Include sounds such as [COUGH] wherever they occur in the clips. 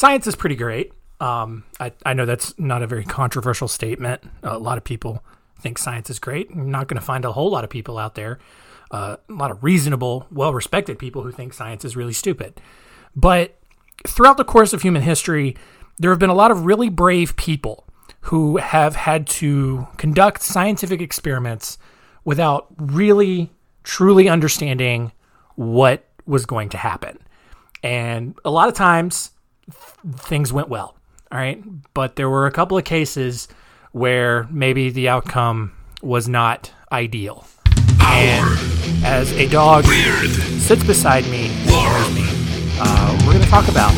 science is pretty great. Um, I, I know that's not a very controversial statement. A lot of people think science is great. You're not going to find a whole lot of people out there, uh, a lot of reasonable, well respected people who think science is really stupid. But throughout the course of human history, there have been a lot of really brave people who have had to conduct scientific experiments without really truly understanding what was going to happen. And a lot of times things went well. All right. But there were a couple of cases where maybe the outcome was not ideal. And as a dog Weird. sits beside me me, uh, we're going to talk about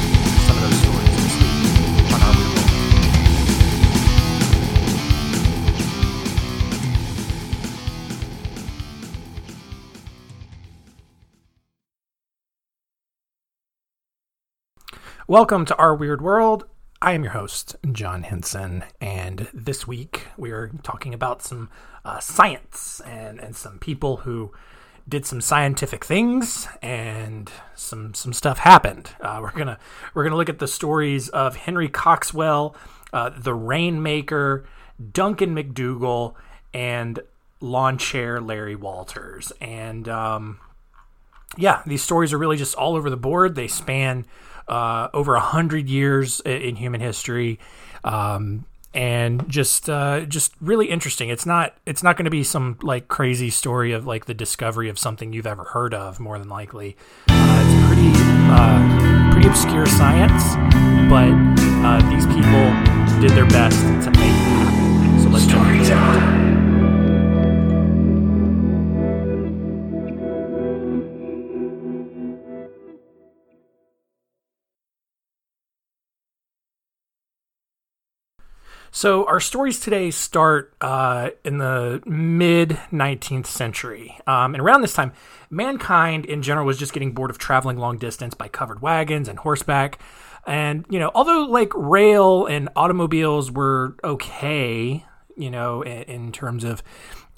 Welcome to Our Weird World. I am your host, John Henson, and this week we are talking about some uh, science and, and some people who did some scientific things and some some stuff happened. Uh, we're gonna we're gonna look at the stories of Henry Coxwell, uh, the Rainmaker, Duncan McDougall, and lawn chair Larry Walters. And um, yeah, these stories are really just all over the board. They span uh, over a hundred years in human history, um, and just uh, just really interesting. It's not it's not going to be some like crazy story of like the discovery of something you've ever heard of. More than likely, uh, it's pretty uh, pretty obscure science, but uh, these people did their best to make it happen. So let's jump into So, our stories today start uh, in the mid 19th century. Um, and around this time, mankind in general was just getting bored of traveling long distance by covered wagons and horseback. And, you know, although like rail and automobiles were okay, you know, in, in terms of,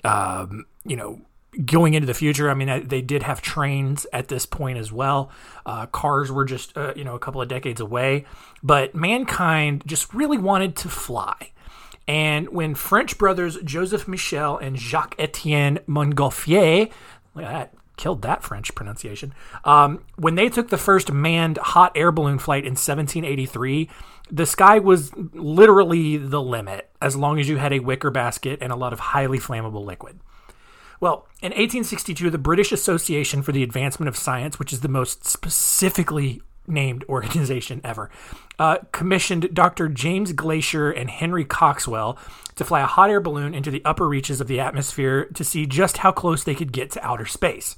um, you know, going into the future, I mean, they did have trains at this point as well. Uh, cars were just, uh, you know, a couple of decades away, but mankind just really wanted to fly. And when French brothers Joseph Michel and Jacques Etienne Montgolfier, that, killed that French pronunciation, um, when they took the first manned hot air balloon flight in 1783, the sky was literally the limit as long as you had a wicker basket and a lot of highly flammable liquid. Well, in 1862, the British Association for the Advancement of Science, which is the most specifically named [LAUGHS] organization ever, uh, commissioned Dr. James Glaisher and Henry Coxwell to fly a hot air balloon into the upper reaches of the atmosphere to see just how close they could get to outer space.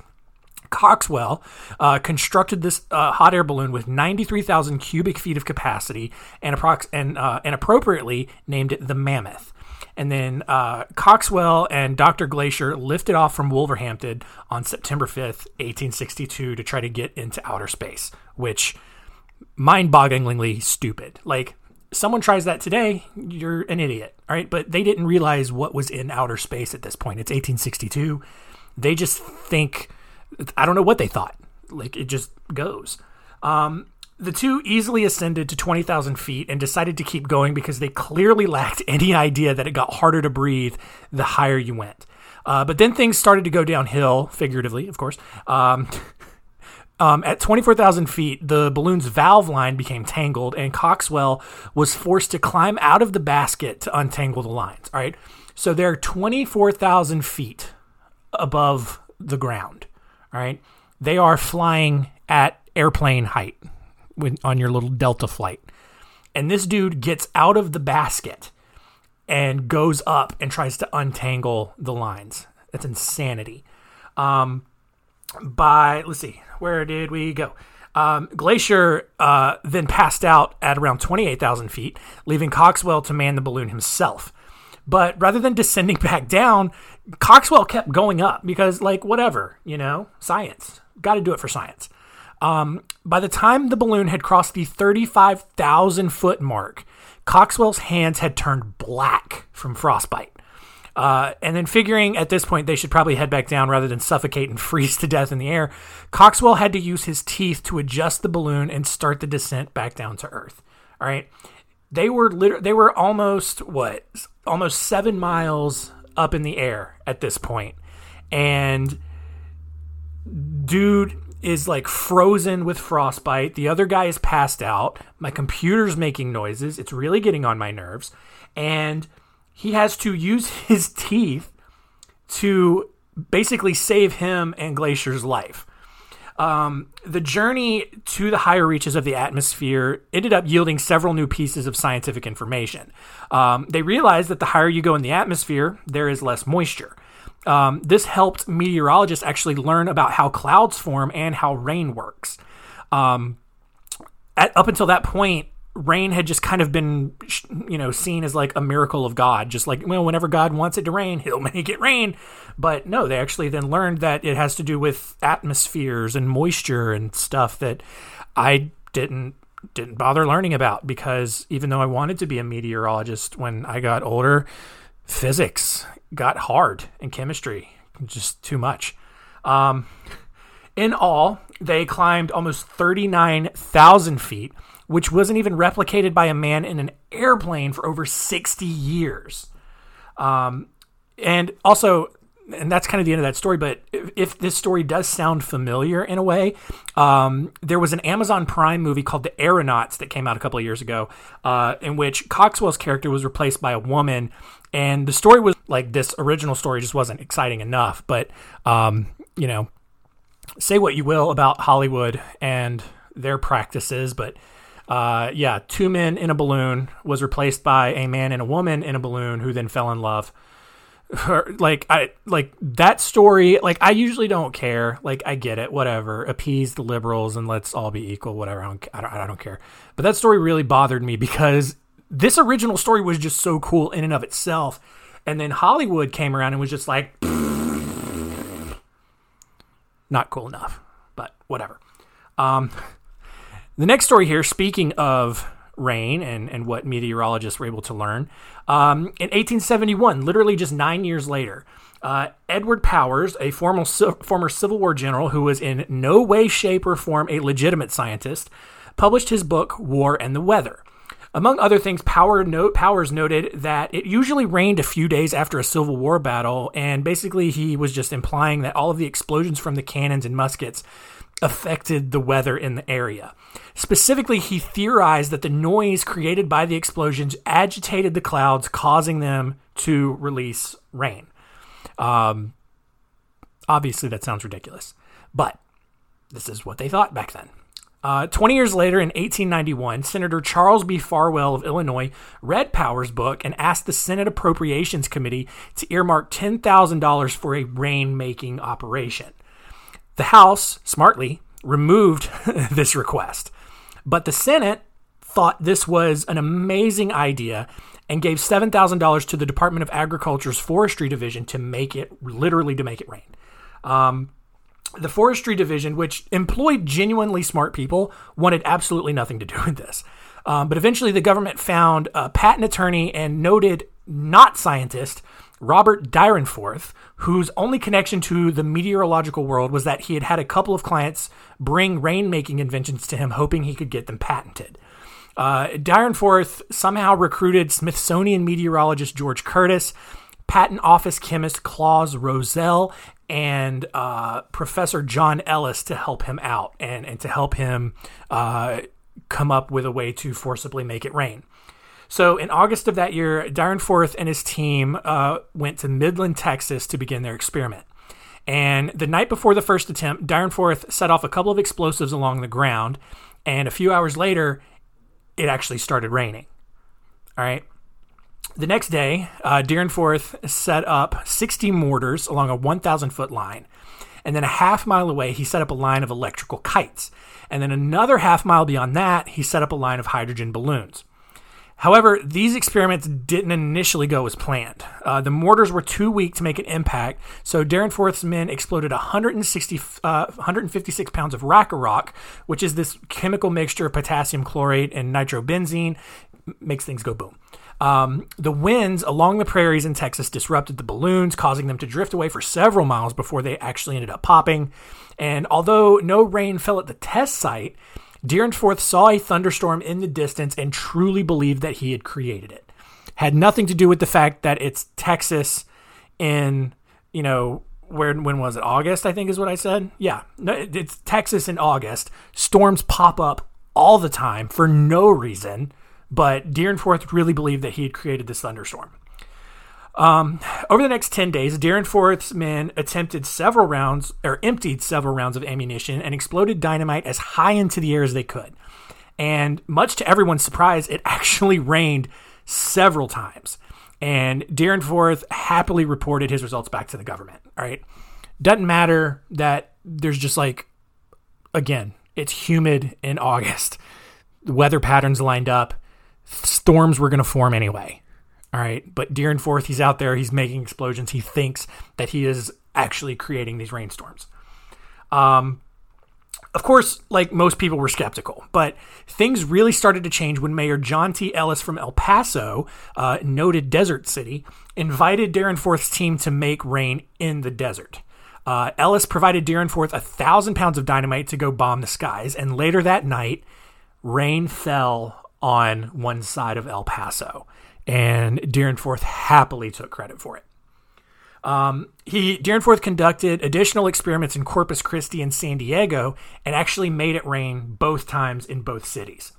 Coxwell uh, constructed this uh, hot air balloon with 93,000 cubic feet of capacity and, approx- and, uh, and appropriately named it the Mammoth. And then uh, Coxwell and Dr. Glaisher lifted off from Wolverhampton on September 5th, 1862, to try to get into outer space, which mind bogglingly stupid. Like, someone tries that today, you're an idiot, all right? But they didn't realize what was in outer space at this point. It's 1862. They just think, I don't know what they thought. Like, it just goes. Um, the two easily ascended to 20,000 feet and decided to keep going because they clearly lacked [LAUGHS] any idea that it got harder to breathe the higher you went. Uh, but then things started to go downhill, figuratively, of course. Um, [LAUGHS] um, at 24,000 feet, the balloon's valve line became tangled, and Coxwell was forced to climb out of the basket to untangle the lines. All right. So they're 24,000 feet above the ground. All right. They are flying at airplane height when, on your little Delta flight. And this dude gets out of the basket and goes up and tries to untangle the lines. That's insanity. Um, by, let's see, where did we go? Um, Glaisher uh, then passed out at around 28,000 feet, leaving Coxwell to man the balloon himself. But rather than descending [LAUGHS] back down, Coxwell kept going up because, like, whatever, you know, science. Got to do it for science. Um, by the time the balloon had crossed the 35,000 foot mark, Coxwell's hands had turned black from frostbite. Uh, and then figuring at this point they should probably head back down rather than suffocate and [LAUGHS] freeze to death in the air, Coxwell had to use his teeth to adjust the balloon and start the descent back down to Earth. All right, they were liter- they were almost what almost seven miles up in the air at this point. point, and dude is like frozen with frostbite. The other guy is passed out. My computer's making noises. It's really getting on my nerves. And he has to use [LAUGHS] his teeth to basically save him and Glaisher's life. Um, the journey to the higher reaches of the atmosphere ended up yielding several new pieces of scientific information. Um, they realized that the higher you go in the atmosphere, there is less moisture. Um, this helped meteorologists actually learn about how clouds form and how rain works. Um, at, up until that point, rain had just kind of been, you know, seen as like a miracle of God. Just like, well, whenever God wants it to rain, [LAUGHS] he'll make it rain. But no, they actually then learned that it has to do with atmospheres and moisture and stuff that I didn't didn't bother learning about because even though I wanted to be a meteorologist when I got older, physics got hard and chemistry just too much. Um, in all, they climbed almost 39,000 feet which wasn't even replicated by a man in an airplane for over 60 years. Um, and also, and that's kind of the end of that story. But if, if this story does sound familiar in a way, um, there was an Amazon Prime movie called The Aeronauts that came out a couple of years ago, uh, in which Coxwell's character was replaced by a woman. And the story was like this original story just wasn't exciting enough. But, um, you know, say what you will about Hollywood and their practices, but uh, yeah, two men in a balloon was replaced by a man and a woman in a balloon who then fell in love. Like I like that story. Like I usually don't care. Like I get it, whatever. Appease the liberals and let's all be equal. Whatever. I don't. I don't, I don't care. But that story really bothered me because this original story was just so cool in and of itself, and then Hollywood came around and was just like, [LAUGHS] not cool enough. But whatever. Um, [LAUGHS] the next story here, speaking of rain and, and what meteorologists were able to learn, um, in 1871, literally just nine years later, uh, Edward Powers, a formal, former Civil War general who was in no way, shape, or form a legitimate scientist, published his book, War and the Weather. Among other things, Power note, Powers noted that it usually rained a few days after a Civil War battle, and basically he was just implying that all of the explosions from the cannons and muskets affected the weather in the area. Specifically, he theorized that the noise created by the explosions agitated the clouds, causing them to release rain. Um, obviously, that sounds ridiculous, but this is what they thought back then. Uh, 20 years later, in 1891, Senator Charles B. Farwell of Illinois read Powers' book and asked the Senate Appropriations Committee to earmark $10,000 for a rain making operation. The House, smartly, removed [LAUGHS] this request. But the Senate thought this was an amazing idea and gave $7,000 to the Department of Agriculture's Forestry Division to make it, literally to make it rain. Um, the Forestry Division, which employed genuinely smart people, wanted absolutely nothing to do with this. Um, but eventually, the government found a patent attorney and noted not scientist Robert Dyrenforth, whose only connection to the meteorological world was that he had had a couple of clients bring rainmaking inventions to him, hoping he could get them patented. Uh, Dyrenforth somehow recruited Smithsonian meteorologist George Curtis, patent office chemist Claus Rosell, and uh, Professor John Ellis to help him out and, and to help him uh, come up with a way to forcibly make it rain. So in August of that year, Dyrenforth and his team uh, went to Midland, Texas to begin their experiment. And the night before the first attempt, Dyrenforth set off a couple of explosives along the ground. And a few hours later, it actually started raining. All right. The next day, uh, Dyrenforth set up 60 mortars along a 1,000 foot line. And then a half mile away, he set up a line of electrical kites. And then another half mile beyond that, he set up a line of hydrogen balloons. However, these experiments didn't initially go as planned. Uh, the mortars were too weak to make an impact, so Dyrenforth's men exploded 160, uh, 156 pounds of Rack-a-Rock, which is this chemical mixture of potassium chlorate and nitrobenzene, makes things go boom. Um, the winds along the prairies in Texas disrupted the balloons, causing them to drift away for several miles before they actually ended up popping. And although no rain fell at the test site, Dyrenforth saw a thunderstorm in the distance and truly believed that he had created it. Had nothing to do with the fact that it's Texas in, you know, where when was it? August, I think is what I said. Yeah, no, it's Texas in August. Storms pop up all the time for no reason, but Dyrenforth really believed that he had created this thunderstorm. Um, over the next 10 days, Dyrenforth's men attempted several rounds, or emptied several rounds of ammunition and exploded dynamite as high into the air as they could. And much to everyone's surprise, it [LAUGHS] actually rained several times. And Dyrenforth happily reported his results back to the government. All right. Doesn't matter that there's just like, again, it's humid in August. The weather patterns lined up. Storms were going to form anyway. All right. But Dyrenforth, he's out there. He's making explosions. He thinks that he is actually creating these rainstorms. Um, of course, like most people were skeptical, but things really started to change when Mayor John T. Ellis from El Paso, uh, noted desert city, invited Dyrenforth's team to make rain in the desert. Uh, Ellis provided Dyrenforth a thousand pounds of dynamite to go bomb the skies, and later that night, rain fell on one side of El Paso, and Dyrenforth happily took credit for it. Um, he Dyrenforth conducted additional experiments in Corpus Christi and San Diego, and actually made it rain both times in both cities.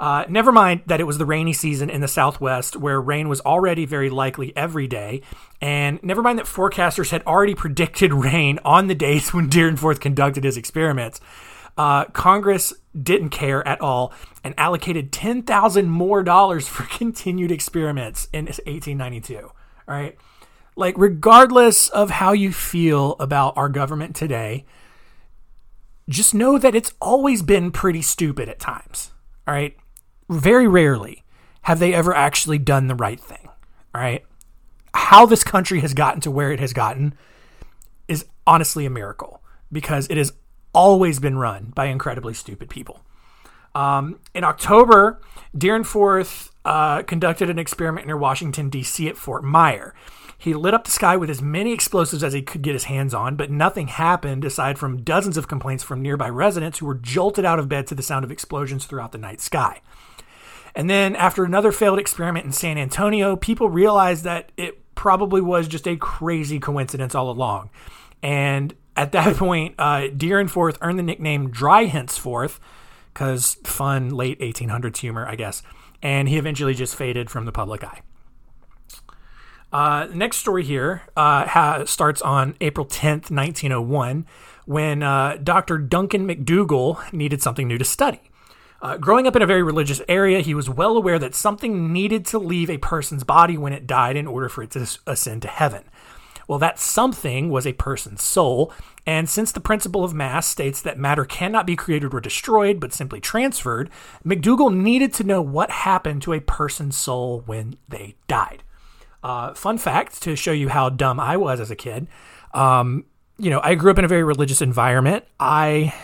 Uh, never mind that it was the rainy season in the Southwest, where rain was already very likely every day, and never mind that forecasters had already predicted [LAUGHS] rain on the days when Dyrenforth conducted his experiments. Uh, Congress didn't care at all and allocated ten thousand more dollars for [LAUGHS] continued experiments in 1892. All right. Like, regardless of how you feel about our government today, just know that it's always been pretty stupid at times. All right. Very rarely have they ever actually done the right thing. All right. How this country has gotten to where it has gotten is honestly a miracle because it has always been run by incredibly stupid people. Um, in October, Dyrenforth uh, conducted an experiment near Washington, D.C. at Fort Myer. He lit up the sky with as many explosives as he could get his hands on, but nothing happened aside from dozens of complaints from nearby residents who were jolted out of bed to the sound of explosions throughout the night sky. And then, after another failed experiment in San Antonio, people realized that it probably was just a crazy coincidence all along. And at that [LAUGHS] point, uh, Dyrenforth earned the nickname Dry Henceforth, because fun late 1800s humor, I guess. And he eventually just faded from the public eye. Uh, next story here uh, ha- starts on April 10th, 1901, when uh, Dr. Duncan McDougall needed something new to study. Uh, growing up in a very religious area, he was well aware that something needed to leave a person's body when it died in order for it to ascend to heaven. Well, that something was a person's soul, and since the principle of mass states that matter cannot be created or destroyed, but simply transferred, McDougall needed to know what happened to a person's soul when they died. Uh, fun fact to show you how dumb I was as a kid. Um, you know, I grew up in a very religious environment. I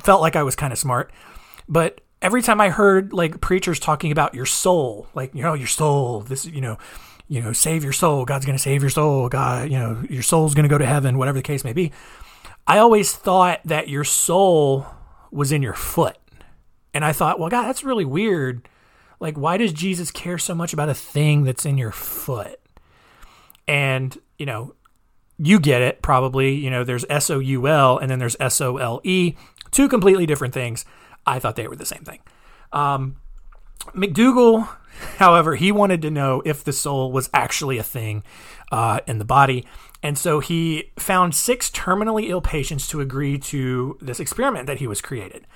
felt like I was kind of smart, but every time I heard like preachers talking about your soul, like you know your soul, this you know, you know, save your soul. God's going to save your soul. God, you know, your soul's going to go to heaven. Whatever the case may be. I always thought that your soul was in your foot, and I thought, well, God, that's really weird like, why does Jesus care so much about a thing that's in your foot? And, you know, you get it probably. You know, there's S O U L and then there's S O L E, two completely different things. I thought they were the same thing. Um, McDougall, however, he wanted to know if the soul was actually a thing uh, in the body. And so he found six terminally ill patients to agree to this experiment that he was created.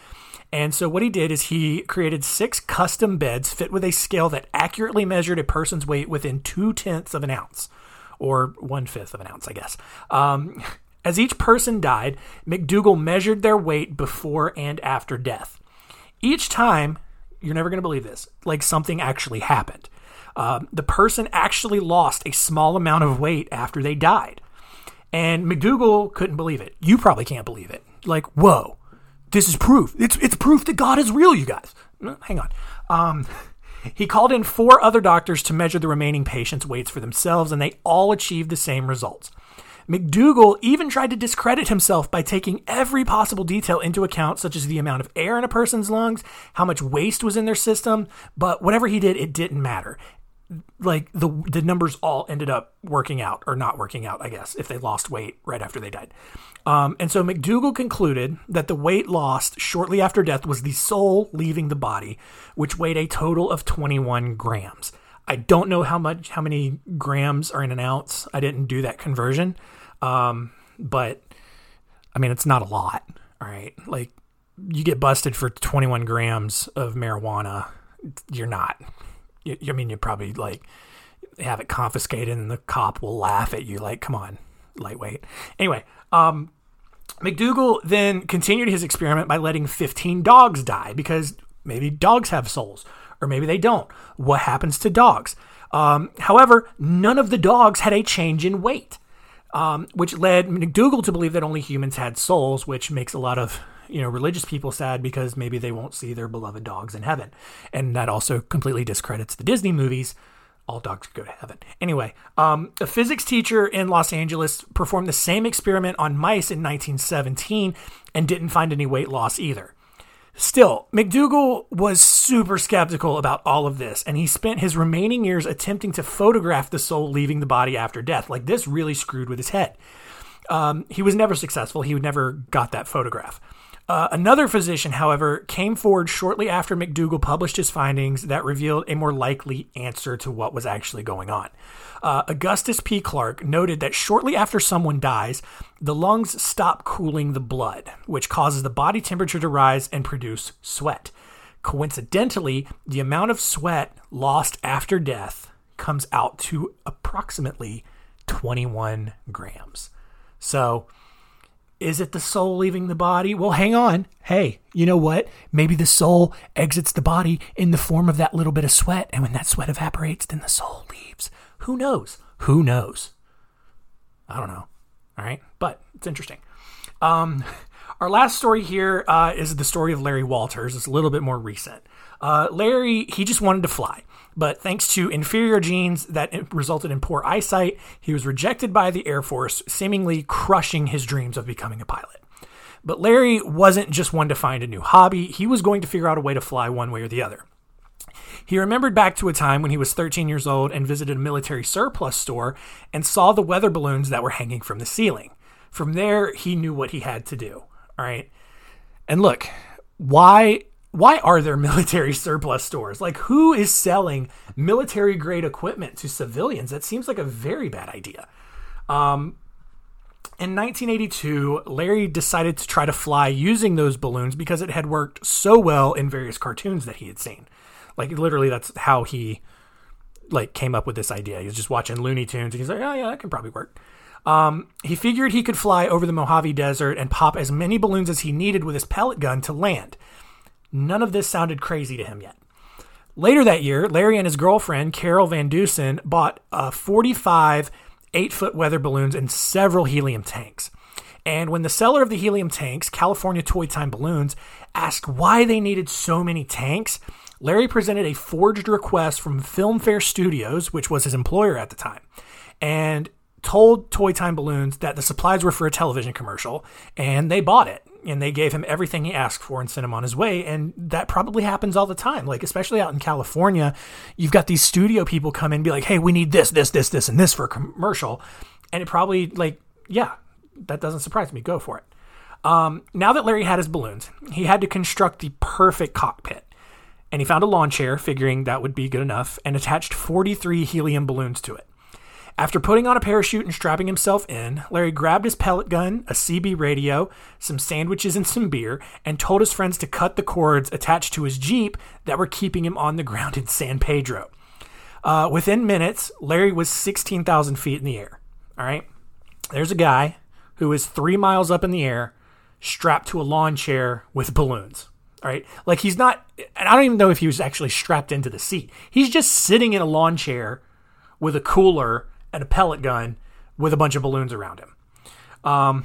And so what he did is he created six custom beds fit with a scale that accurately measured a person's weight within two tenths of an ounce, or one fifth of an ounce, I guess. Um, [LAUGHS] as each person died, McDougall measured their weight before and after death. Each time, you're never going to believe this, like something actually happened. Uh, the person actually lost a small amount of weight after they died. And McDougall couldn't believe it. You probably can't believe it. Like, whoa, this is proof. It's it's proof that God is real, you guys. Hang on. Um, [LAUGHS] He called in four other doctors to measure the remaining patients' weights for themselves, and they all achieved the same results. McDougall even tried to discredit himself by taking every possible detail into account, such as the amount of air in a person's lungs, how much waste was in their system, but whatever he did, it didn't matter. Like the the numbers all ended up working out or not working out, I guess, if they lost weight right after they died. Um, and so McDougall concluded that the weight lost shortly after death was the soul leaving the body, which weighed a total of 21 grams. I don't know how much, how many grams are in an ounce. I didn't do that conversion, um, but I mean it's not a lot. All right, like you get busted for 21 grams of marijuana, you're not. You, I mean, you probably like have it confiscated, and the cop will laugh at you like, "Come on, lightweight." Anyway, um, McDougall then continued his experiment by letting 15 dogs die because maybe dogs have souls or maybe they don't. What happens to dogs? Um, however, none of the dogs had a change in weight, um, which led McDougall to believe that only humans had souls, which makes a lot of you know religious people sad because maybe they won't see their beloved dogs in heaven, and that also completely discredits the Disney movies all dogs go to heaven. Anyway, um, a physics teacher in Los Angeles performed the same experiment on mice in 1917 and didn't find any weight loss either. Still, McDougall was super skeptical about all of this, and he spent his remaining years attempting to photograph the soul leaving the body after death. Like, this really screwed with his head. Um, he was never successful. He never got that photograph. Uh, another physician, however, came forward shortly after McDougall published his findings that revealed a more likely answer to what was actually going on. Uh, Augustus P. Clark noted that shortly after someone dies, the lungs stop cooling the blood, which causes the body temperature to rise and produce sweat. Coincidentally, the amount of sweat lost after death comes out to approximately 21 grams. So, is it the soul leaving the body? Well, hang on. Hey, you know what? Maybe the soul exits the body in the form of that little bit of sweat, and when that sweat evaporates, then the soul leaves. Who knows? Who knows? I don't know. All right, but it's interesting. Um, [LAUGHS] our last story here uh, is the story of Larry Walters. It's a little bit more recent. Uh, Larry, he just wanted to fly. But thanks to inferior genes that resulted in poor eyesight, he was rejected by the Air Force, seemingly crushing his dreams of becoming a pilot. But Larry wasn't just one to find a new hobby, he was going to figure out a way to fly one way or the other. He remembered back to a time when he was 13 years old and visited a military surplus store and saw the weather balloons that were hanging from the ceiling. From there, he knew what he had to do. All right. And look, why why are there [LAUGHS] military surplus stores? Like, who is selling military grade equipment to civilians? That seems like a very bad idea. Um, in 1982, Larry decided to try to fly using those balloons because it had worked so well in various cartoons that he had seen. Like, literally, that's how he like came up with this idea. He was just watching Looney Tunes, and he's like, "Oh yeah, that can probably work." Um, he figured he could fly over the Mojave Desert and pop as many balloons as he needed with his pellet gun to land. None of this sounded crazy to him yet. Later that year, Larry and his girlfriend, Carol Van Dusen, bought uh, 45 eight foot weather balloons and several helium tanks. And when the seller of the helium tanks, California Toy Time Balloons, asked why they needed so many tanks, Larry presented a forged request from Filmfare Studios, which was his employer at the time, and told Toy Time Balloons that the supplies were for a television commercial, and they bought it and they gave him everything he asked for and sent him on his way. And that probably happens all the time. Like, especially out in California, you've got these studio people come in and be like, hey, we need this, this, this, this, and this for a commercial. And it probably, like, yeah, that doesn't surprise me. Go for it. Um, now that Larry had his balloons, he had to construct the perfect cockpit. And he found a lawn chair, figuring that would be good enough, and attached 43 helium balloons to it. After putting on a parachute and strapping himself in, Larry grabbed his pellet gun, a CB radio, some sandwiches, and some beer, and told his friends to cut the cords attached to his Jeep that were keeping him on the ground in San Pedro. Uh, within minutes, Larry was 16,000 feet in the air. All right. There's a guy who is three miles up in the air, strapped to a lawn chair with balloons. All right. Like he's not, and I don't even know if he was actually strapped into the seat. He's just sitting in a lawn chair with a cooler and a pellet gun with a bunch of balloons around him. Um,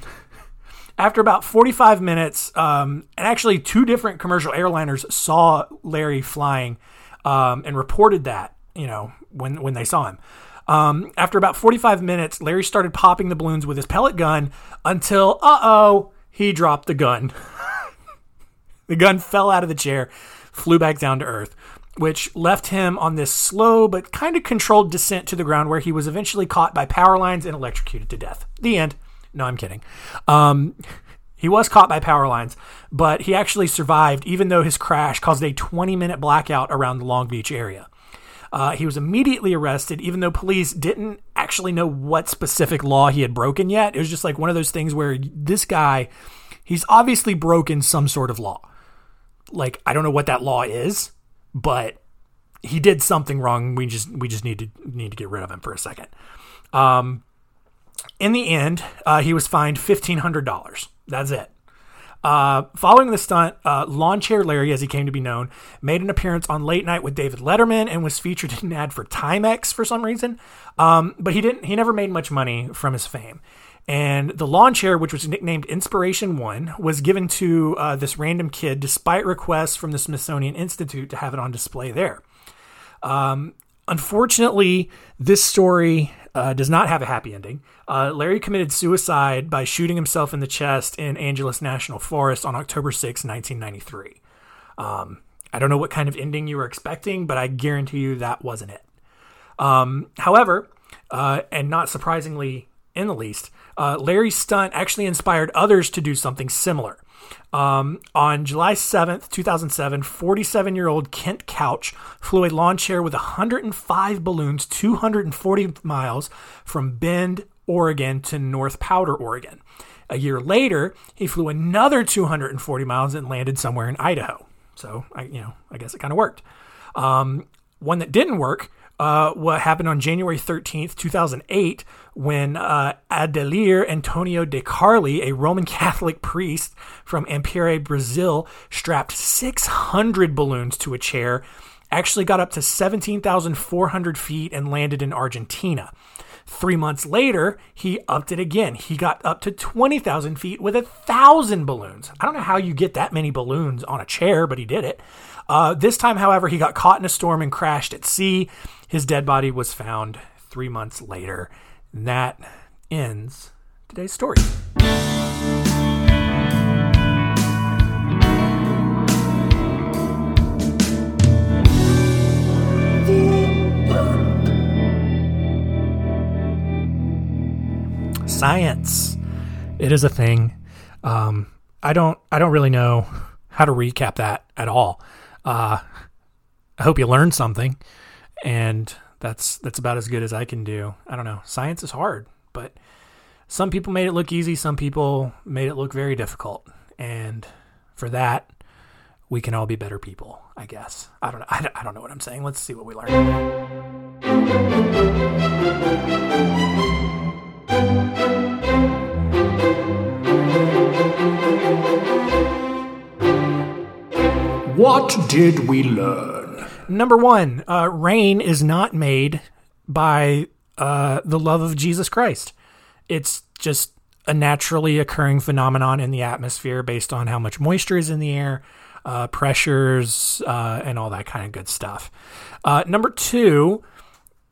after about 45 minutes, um, and actually two different commercial airliners saw Larry flying um, and reported that, you know, when, when they saw him. Um, after about 45 minutes, Larry started popping the balloons with his pellet gun until, uh oh, he dropped the gun. [LAUGHS] the gun fell out of the chair, flew back down to earth, which left him on this slow but kind of controlled descent to the ground where he was eventually caught by power lines and electrocuted to death. The end. No, I'm kidding. Um, he was caught by power lines, but he actually survived, even though his crash caused a 20 minute blackout around the Long Beach area. Uh, he was immediately arrested, even though police didn't actually know what specific law he had broken yet. It was just like one of those things where this guy, he's obviously broken some sort of law. Like I don't know what that law is, but he did something wrong. We just we just need to need to get rid of him for a second. Um, in the end, uh, he was fined fifteen hundred dollars. That's it. Uh, following the stunt, uh, Lawn Chair Larry, as he came to be known, made an appearance on Late Night with David Letterman and was featured in an ad for Timex for some reason. Um, but he didn't. He never made much money from his fame. And the lawn chair, which was nicknamed Inspiration One, was given to uh, this random kid despite requests from the Smithsonian Institute to have it on display there. Um, unfortunately, this story uh, does not have a happy ending. Uh, Larry committed suicide by shooting himself in the chest in Angeles National Forest on October 6, 1993. Um, I don't know what kind of ending you were expecting, but I guarantee you that wasn't it. Um, however, uh, and not surprisingly in the least, uh, Larry's stunt actually inspired others to do something similar. Um, on July 7th, 2007, 47 year old Kent Couch flew a lawn chair with 105 balloons 240 miles from Bend, Oregon to North Powder, Oregon. A year later, he flew another 240 miles and landed somewhere in Idaho. So, I, you know, I guess it kind of worked. Um, one that didn't work uh, what happened on January 13th, 2008, when uh, Adelir Antonio de Carli, a Roman [LAUGHS] Catholic priest from Ampere, Brazil, strapped 600 balloons to a chair, actually got up to 17,400 feet and landed in Argentina. Three months later, he upped it again. He got up to 20,000 feet with a thousand balloons. I don't know how you get that many balloons on a chair, but he did it. Uh, this time, however, he got caught in a storm and crashed at sea. His dead body was found three months later. And that ends today's story. Science. It is a thing. Um, I don't. I don't really know how to recap that at all. Uh, I hope you learned something, and that's that's about as good as I can do. I don't know. Science is hard, but some people made it look easy. Some people made it look very difficult, and for that, we can all be better people. I guess. I don't know. I I don't know what I'm saying. Let's see what we learn. What did we learn? Number one, uh, rain is not made by uh, the love of Jesus Christ. It's just a naturally occurring phenomenon in the atmosphere based on how much moisture is in the air, uh, pressures, uh, and all that kind of good stuff. Uh, number two,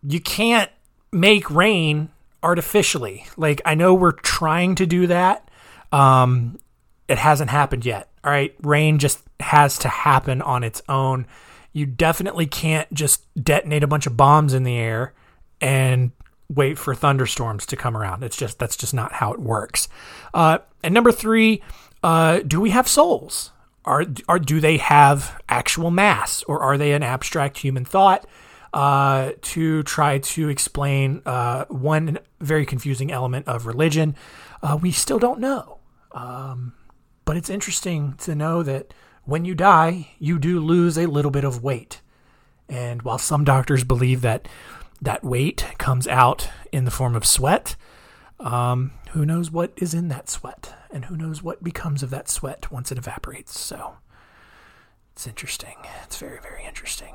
you can't make rain artificially. Like, I know we're trying to do that. Um, it hasn't happened yet. All right. Rain just has to happen on its own. You definitely can't just detonate a bunch of bombs in the air and wait for thunderstorms to come around. It's just that's just not how it works. Uh, and number three, uh, do we have souls? Are, are do they have actual mass, or are they an abstract human thought uh, to try to explain uh, one very confusing element of religion? Uh, we still don't know. Um, but it's interesting to know that when you die, you do lose a little bit of weight. And while some doctors believe that that weight comes out in the form of sweat, um, who knows what is in that sweat and who knows what becomes of that sweat once it evaporates. So it's interesting. It's very, very interesting.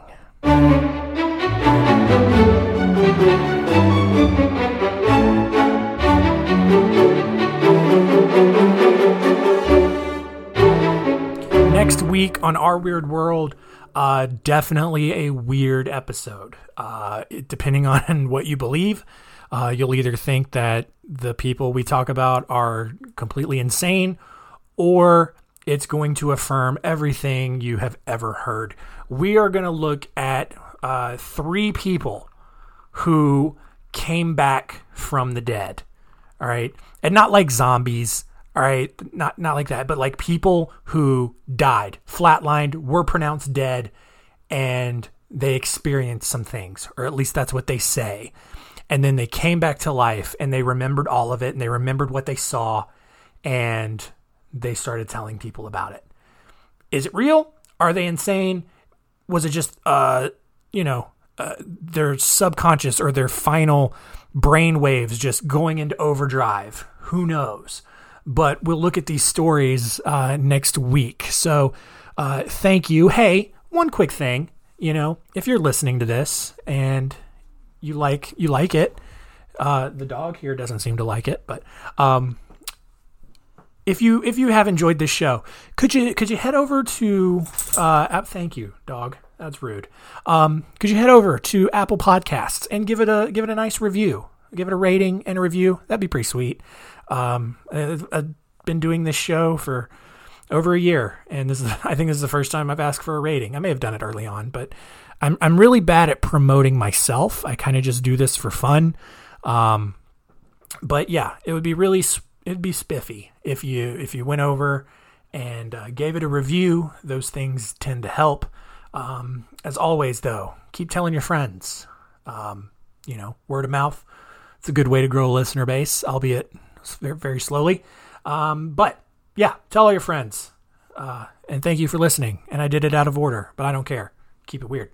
Week on Our Weird World, Uh, definitely a weird episode. Uh, depending [LAUGHS] on what you believe, uh, you'll either think that the people we talk about are completely insane, or it's going to affirm everything you have ever heard. We are going to look at uh, three people who came back from the dead. All right. And not like zombies. All right. Not not like that, but like people who died, flatlined, were pronounced dead, and they experienced some things, or at least that's what they say. And then they came back to life and they remembered all of it and they remembered what they saw and they started telling people about it. Is it real? Are they insane? Was it just uh, you know, uh, their subconscious or their final brain waves just going into overdrive. Who knows? But we'll look at these stories uh, next week. So uh, thank you. Hey, one quick thing. You know, if you're listening to this and you like you like it, uh, the dog here doesn't seem to like it, but um, if you if you have enjoyed this show, could you could you head over to uh, app? Thank you, dog. That's rude. Um, could you head over to Apple Podcasts and give it a give it a nice review? Give it a rating and a review. That'd be pretty sweet. Um, I've, been doing this show for over a year, and this is [LAUGHS] I think this is the first time I've asked for a rating. I may have done it early on, but I'm I'm really bad at promoting myself. I kind of just do this for fun. Um, but yeah, it would be really it'd be spiffy if you if you went over and uh, gave it a review. Those things tend to help. Um, as always, though, keep telling your friends. Um, you know, word of mouth. It's a good way to grow a listener base, albeit very slowly. Um, but yeah, tell all your friends. Uh, and thank you for listening. And I did it out of order, but I don't care. Keep it weird.